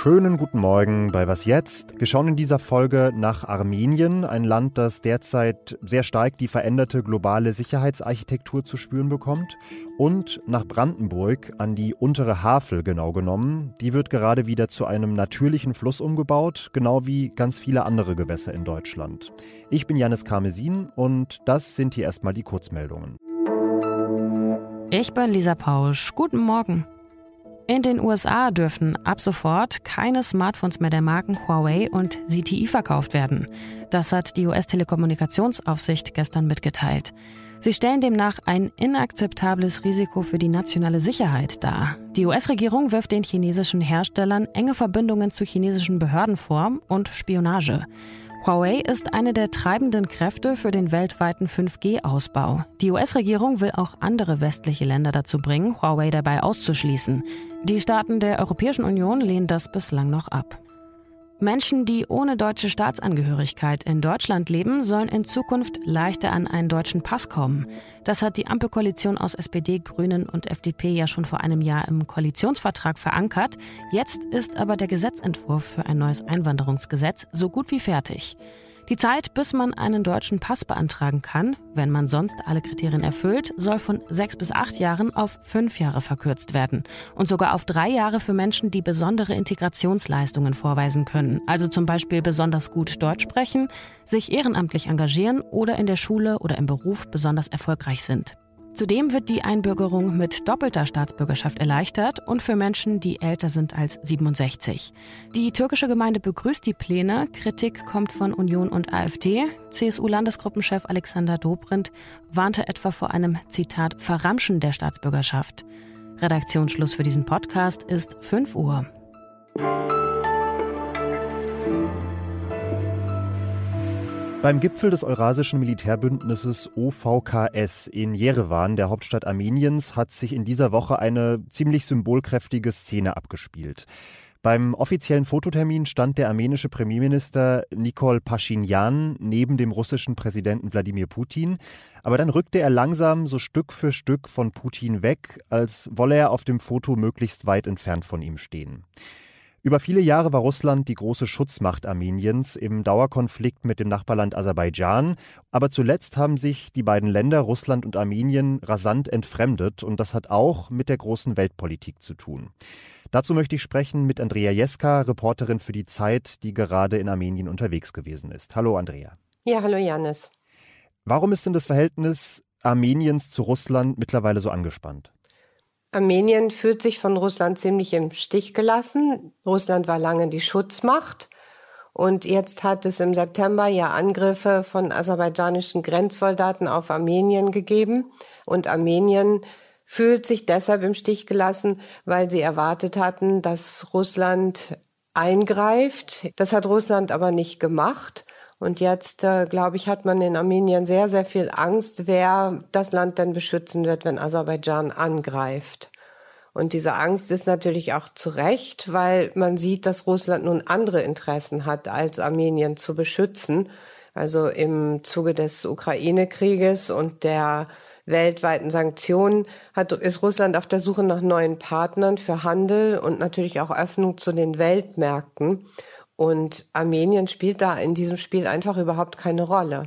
Schönen guten Morgen bei Was jetzt? Wir schauen in dieser Folge nach Armenien, ein Land, das derzeit sehr stark die veränderte globale Sicherheitsarchitektur zu spüren bekommt, und nach Brandenburg an die untere Havel genau genommen. Die wird gerade wieder zu einem natürlichen Fluss umgebaut, genau wie ganz viele andere Gewässer in Deutschland. Ich bin Janis Karmesin und das sind hier erstmal die Kurzmeldungen. Ich bin Lisa Pausch. Guten Morgen. In den USA dürfen ab sofort keine Smartphones mehr der Marken Huawei und ZTE verkauft werden. Das hat die US-Telekommunikationsaufsicht gestern mitgeteilt. Sie stellen demnach ein inakzeptables Risiko für die nationale Sicherheit dar. Die US-Regierung wirft den chinesischen Herstellern enge Verbindungen zu chinesischen Behörden vor und Spionage. Huawei ist eine der treibenden Kräfte für den weltweiten 5G-Ausbau. Die US-Regierung will auch andere westliche Länder dazu bringen, Huawei dabei auszuschließen. Die Staaten der Europäischen Union lehnen das bislang noch ab. Menschen, die ohne deutsche Staatsangehörigkeit in Deutschland leben, sollen in Zukunft leichter an einen deutschen Pass kommen. Das hat die Ampelkoalition aus SPD, Grünen und FDP ja schon vor einem Jahr im Koalitionsvertrag verankert. Jetzt ist aber der Gesetzentwurf für ein neues Einwanderungsgesetz so gut wie fertig. Die Zeit, bis man einen deutschen Pass beantragen kann, wenn man sonst alle Kriterien erfüllt, soll von sechs bis acht Jahren auf fünf Jahre verkürzt werden. Und sogar auf drei Jahre für Menschen, die besondere Integrationsleistungen vorweisen können. Also zum Beispiel besonders gut Deutsch sprechen, sich ehrenamtlich engagieren oder in der Schule oder im Beruf besonders erfolgreich sind. Zudem wird die Einbürgerung mit doppelter Staatsbürgerschaft erleichtert und für Menschen, die älter sind als 67. Die türkische Gemeinde begrüßt die Pläne. Kritik kommt von Union und AfD. CSU-Landesgruppenchef Alexander Dobrindt warnte etwa vor einem Zitat Verramschen der Staatsbürgerschaft. Redaktionsschluss für diesen Podcast ist 5 Uhr. Beim Gipfel des Eurasischen Militärbündnisses OVKS in Jerewan, der Hauptstadt Armeniens, hat sich in dieser Woche eine ziemlich symbolkräftige Szene abgespielt. Beim offiziellen Fototermin stand der armenische Premierminister Nikol Pashinyan neben dem russischen Präsidenten Wladimir Putin, aber dann rückte er langsam so Stück für Stück von Putin weg, als wolle er auf dem Foto möglichst weit entfernt von ihm stehen. Über viele Jahre war Russland die große Schutzmacht Armeniens im Dauerkonflikt mit dem Nachbarland Aserbaidschan. Aber zuletzt haben sich die beiden Länder, Russland und Armenien, rasant entfremdet. Und das hat auch mit der großen Weltpolitik zu tun. Dazu möchte ich sprechen mit Andrea Jeska, Reporterin für die Zeit, die gerade in Armenien unterwegs gewesen ist. Hallo Andrea. Ja, hallo Janis. Warum ist denn das Verhältnis Armeniens zu Russland mittlerweile so angespannt? Armenien fühlt sich von Russland ziemlich im Stich gelassen. Russland war lange die Schutzmacht. Und jetzt hat es im September ja Angriffe von aserbaidschanischen Grenzsoldaten auf Armenien gegeben. Und Armenien fühlt sich deshalb im Stich gelassen, weil sie erwartet hatten, dass Russland eingreift. Das hat Russland aber nicht gemacht. Und jetzt, äh, glaube ich, hat man in Armenien sehr, sehr viel Angst, wer das Land denn beschützen wird, wenn Aserbaidschan angreift. Und diese Angst ist natürlich auch zu Recht, weil man sieht, dass Russland nun andere Interessen hat, als Armenien zu beschützen. Also im Zuge des Ukraine-Krieges und der weltweiten Sanktionen hat, ist Russland auf der Suche nach neuen Partnern für Handel und natürlich auch Öffnung zu den Weltmärkten. Und Armenien spielt da in diesem Spiel einfach überhaupt keine Rolle.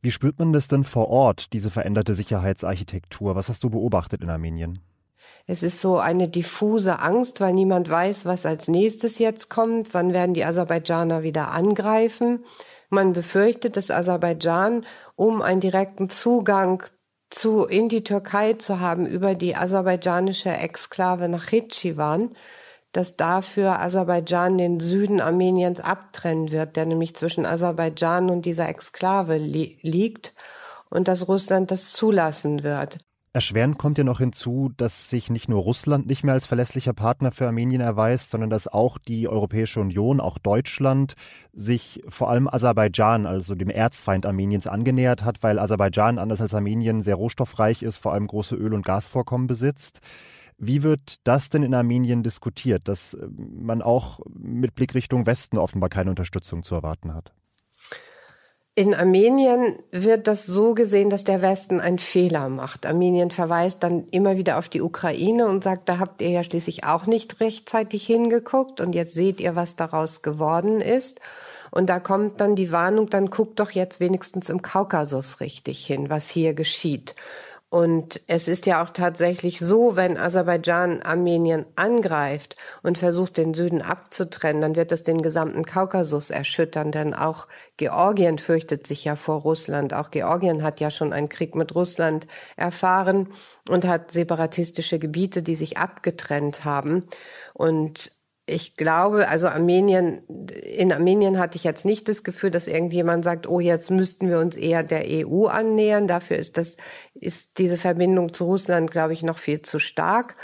Wie spürt man das denn vor Ort, diese veränderte Sicherheitsarchitektur? Was hast du beobachtet in Armenien? Es ist so eine diffuse Angst, weil niemand weiß, was als nächstes jetzt kommt. Wann werden die Aserbaidschaner wieder angreifen? Man befürchtet, dass Aserbaidschan, um einen direkten Zugang zu, in die Türkei zu haben über die aserbaidschanische Exklave Nachitschewan, dass dafür Aserbaidschan den Süden Armeniens abtrennen wird, der nämlich zwischen Aserbaidschan und dieser Exklave li liegt und dass Russland das zulassen wird. Erschwerend kommt ja noch hinzu, dass sich nicht nur Russland nicht mehr als verlässlicher Partner für Armenien erweist, sondern dass auch die Europäische Union, auch Deutschland, sich vor allem Aserbaidschan, also dem Erzfeind Armeniens, angenähert hat, weil Aserbaidschan anders als Armenien sehr rohstoffreich ist, vor allem große Öl- und Gasvorkommen besitzt. Wie wird das denn in Armenien diskutiert, dass äh, man auch mit Blick Richtung Westen offenbar keine Unterstützung zu erwarten hat? In Armenien wird das so gesehen, dass der Westen einen Fehler macht. Armenien verweist dann immer wieder auf die Ukraine und sagt, da habt ihr ja schließlich auch nicht rechtzeitig hingeguckt und jetzt seht ihr, was daraus geworden ist. Und da kommt dann die Warnung, dann guckt doch jetzt wenigstens im Kaukasus richtig hin, was hier geschieht. Und es ist ja auch tatsächlich so, wenn Aserbaidschan Armenien angreift und versucht, den Süden abzutrennen, dann wird das den gesamten Kaukasus erschüttern, denn auch Georgien fürchtet sich ja vor Russland. Auch Georgien hat ja schon einen Krieg mit Russland erfahren und hat separatistische Gebiete, die sich abgetrennt haben. Und ich glaube, also Armenien, in Armenien hatte ich jetzt nicht das Gefühl, dass irgendjemand sagt, oh, jetzt müssten wir uns eher der EU annähern. Dafür ist das, ist diese Verbindung zu Russland, glaube ich, noch viel zu stark.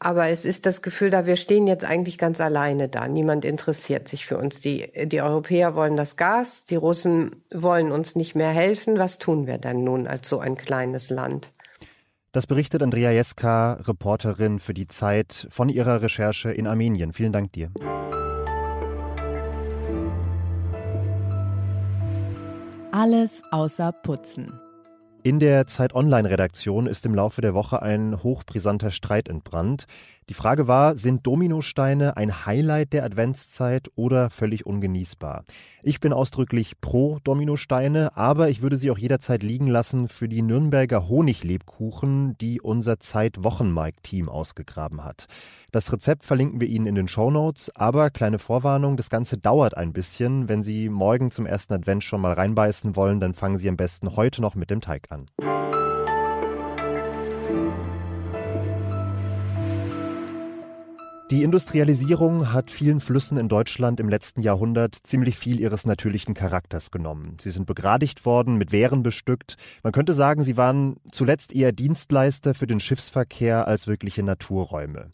Aber es ist das Gefühl da, wir stehen jetzt eigentlich ganz alleine da. Niemand interessiert sich für uns. Die, die Europäer wollen das Gas, die Russen wollen uns nicht mehr helfen. Was tun wir denn nun als so ein kleines Land? Das berichtet Andrea Jeska, Reporterin für die Zeit, von ihrer Recherche in Armenien. Vielen Dank dir. Alles außer Putzen. In der Zeit Online-Redaktion ist im Laufe der Woche ein hochbrisanter Streit entbrannt. Die Frage war, sind Dominosteine ein Highlight der Adventszeit oder völlig ungenießbar? Ich bin ausdrücklich pro Dominosteine, aber ich würde sie auch jederzeit liegen lassen für die Nürnberger Honiglebkuchen, die unser Zeit-Wochenmarkt-Team ausgegraben hat. Das Rezept verlinken wir Ihnen in den Shownotes, aber kleine Vorwarnung, das Ganze dauert ein bisschen. Wenn Sie morgen zum ersten Advent schon mal reinbeißen wollen, dann fangen Sie am besten heute noch mit dem Teig an. Die Industrialisierung hat vielen Flüssen in Deutschland im letzten Jahrhundert ziemlich viel ihres natürlichen Charakters genommen. Sie sind begradigt worden, mit Wehren bestückt. Man könnte sagen, sie waren zuletzt eher Dienstleister für den Schiffsverkehr als wirkliche Naturräume.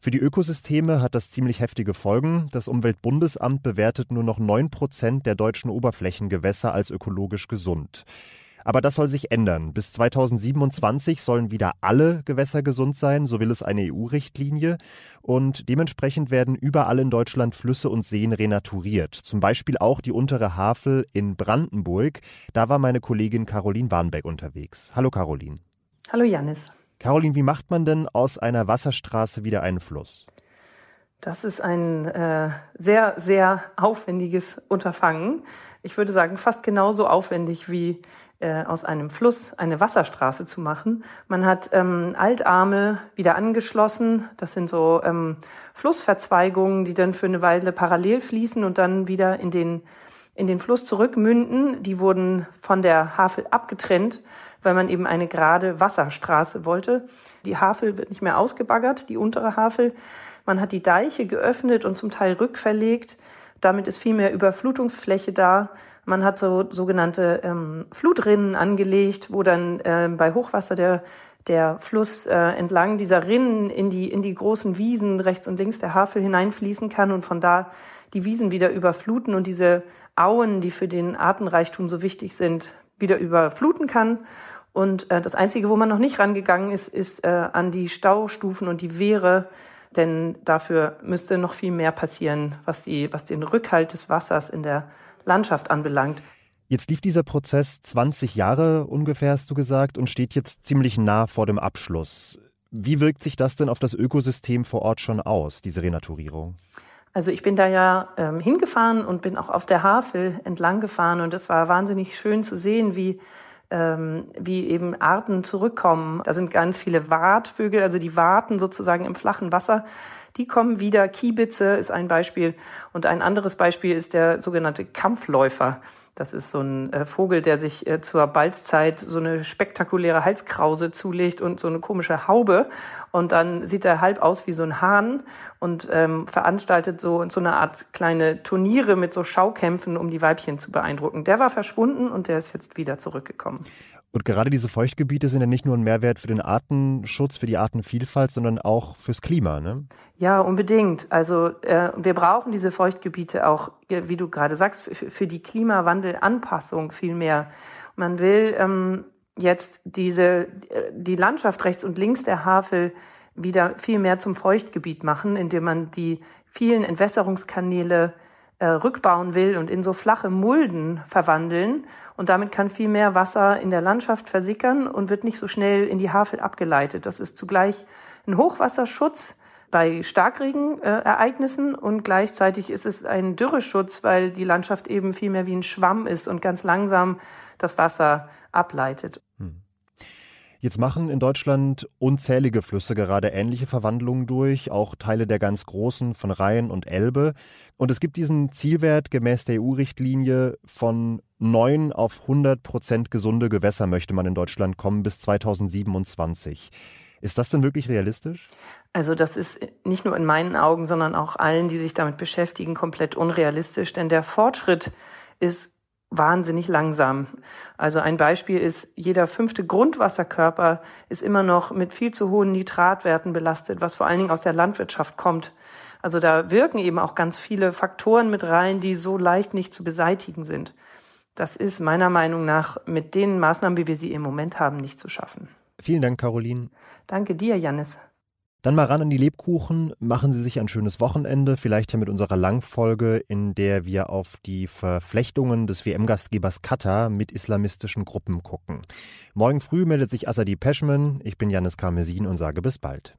Für die Ökosysteme hat das ziemlich heftige Folgen. Das Umweltbundesamt bewertet nur noch neun Prozent der deutschen Oberflächengewässer als ökologisch gesund. Aber das soll sich ändern. Bis 2027 sollen wieder alle Gewässer gesund sein, so will es eine EU-Richtlinie. Und dementsprechend werden überall in Deutschland Flüsse und Seen renaturiert. Zum Beispiel auch die untere Havel in Brandenburg. Da war meine Kollegin Caroline Warnbeck unterwegs. Hallo Caroline. Hallo Janis. Caroline, wie macht man denn aus einer Wasserstraße wieder einen Fluss? Das ist ein äh, sehr, sehr aufwendiges Unterfangen. Ich würde sagen, fast genauso aufwendig wie äh, aus einem Fluss eine Wasserstraße zu machen. Man hat ähm, Altarme wieder angeschlossen. Das sind so ähm, Flussverzweigungen, die dann für eine Weile parallel fließen und dann wieder in den, in den Fluss zurückmünden. Die wurden von der Havel abgetrennt, weil man eben eine gerade Wasserstraße wollte. Die Havel wird nicht mehr ausgebaggert, die untere Havel. Man hat die Deiche geöffnet und zum Teil rückverlegt. Damit ist viel mehr Überflutungsfläche da. Man hat so sogenannte ähm, Flutrinnen angelegt, wo dann äh, bei Hochwasser der der Fluss äh, entlang dieser Rinnen in die in die großen Wiesen rechts und links der Havel hineinfließen kann und von da die Wiesen wieder überfluten und diese Auen, die für den Artenreichtum so wichtig sind, wieder überfluten kann. Und äh, das Einzige, wo man noch nicht rangegangen ist, ist äh, an die Staustufen und die Wehre, denn dafür müsste noch viel mehr passieren, was, die, was den Rückhalt des Wassers in der Landschaft anbelangt. Jetzt lief dieser Prozess 20 Jahre ungefähr, hast du gesagt, und steht jetzt ziemlich nah vor dem Abschluss. Wie wirkt sich das denn auf das Ökosystem vor Ort schon aus, diese Renaturierung? Also ich bin da ja ähm, hingefahren und bin auch auf der Havel entlang gefahren und es war wahnsinnig schön zu sehen, wie ähm, wie eben Arten zurückkommen. Da sind ganz viele Wartvögel, also die warten sozusagen im flachen Wasser. Die kommen wieder. Kiebitze ist ein Beispiel. Und ein anderes Beispiel ist der sogenannte Kampfläufer. Das ist so ein äh, Vogel, der sich äh, zur Balzzeit so eine spektakuläre Halskrause zulegt und so eine komische Haube. Und dann sieht er halb aus wie so ein Hahn und ähm, veranstaltet so, so eine Art kleine Turniere mit so Schaukämpfen, um die Weibchen zu beeindrucken. Der war verschwunden und der ist jetzt wieder zurückgekommen. Und gerade diese Feuchtgebiete sind ja nicht nur ein Mehrwert für den Artenschutz, für die Artenvielfalt, sondern auch fürs Klima, ne? Ja, unbedingt. Also äh, wir brauchen diese Feuchtgebiete auch, wie du gerade sagst, für, die Klimawandelanpassung viel mehr. Man will ähm, jetzt diese die Landschaft rechts und links der Havel wieder viel mehr zum Feuchtgebiet machen, indem man die vielen Entwässerungskanäle äh, rückbauen will und in so flache Mulden verwandeln. Und damit kann viel mehr Wasser in der Landschaft versickern und wird nicht so schnell in die Havel abgeleitet. Das ist zugleich ein Hochwasserschutz bei Starkregenereignissen und gleichzeitig ist es ein Dürreschutz, weil die Landschaft eben viel mehr wie ein Schwamm ist und ganz langsam das Wasser ableitet. Jetzt machen in Deutschland unzählige Flüsse gerade ähnliche Verwandlungen durch, auch Teile der ganz großen von Rhein und Elbe. Und es gibt diesen Zielwert gemäß der EU-Richtlinie von 9 auf 100 Prozent gesunde Gewässer möchte man in Deutschland kommen bis 2027. Ist das denn wirklich realistisch? Also das ist nicht nur in meinen Augen, sondern auch allen, die sich damit beschäftigen, komplett unrealistisch, denn der Fortschritt ist wahnsinnig langsam. Also ein Beispiel ist, jeder fünfte Grundwasserkörper ist immer noch mit viel zu hohen Nitratwerten belastet, was vor allen Dingen aus der Landwirtschaft kommt. Also da wirken eben auch ganz viele Faktoren mit rein, die so leicht nicht zu beseitigen sind. Das ist meiner Meinung nach mit den Maßnahmen, wie wir sie im Moment haben, nicht zu schaffen. Vielen Dank, Caroline. Danke dir, Janis. Dann mal ran an die Lebkuchen, machen Sie sich ein schönes Wochenende, vielleicht ja mit unserer Langfolge, in der wir auf die Verflechtungen des WM-Gastgebers Katar mit islamistischen Gruppen gucken. Morgen früh meldet sich Asadi Peschman, ich bin Janis Karmesin und sage bis bald.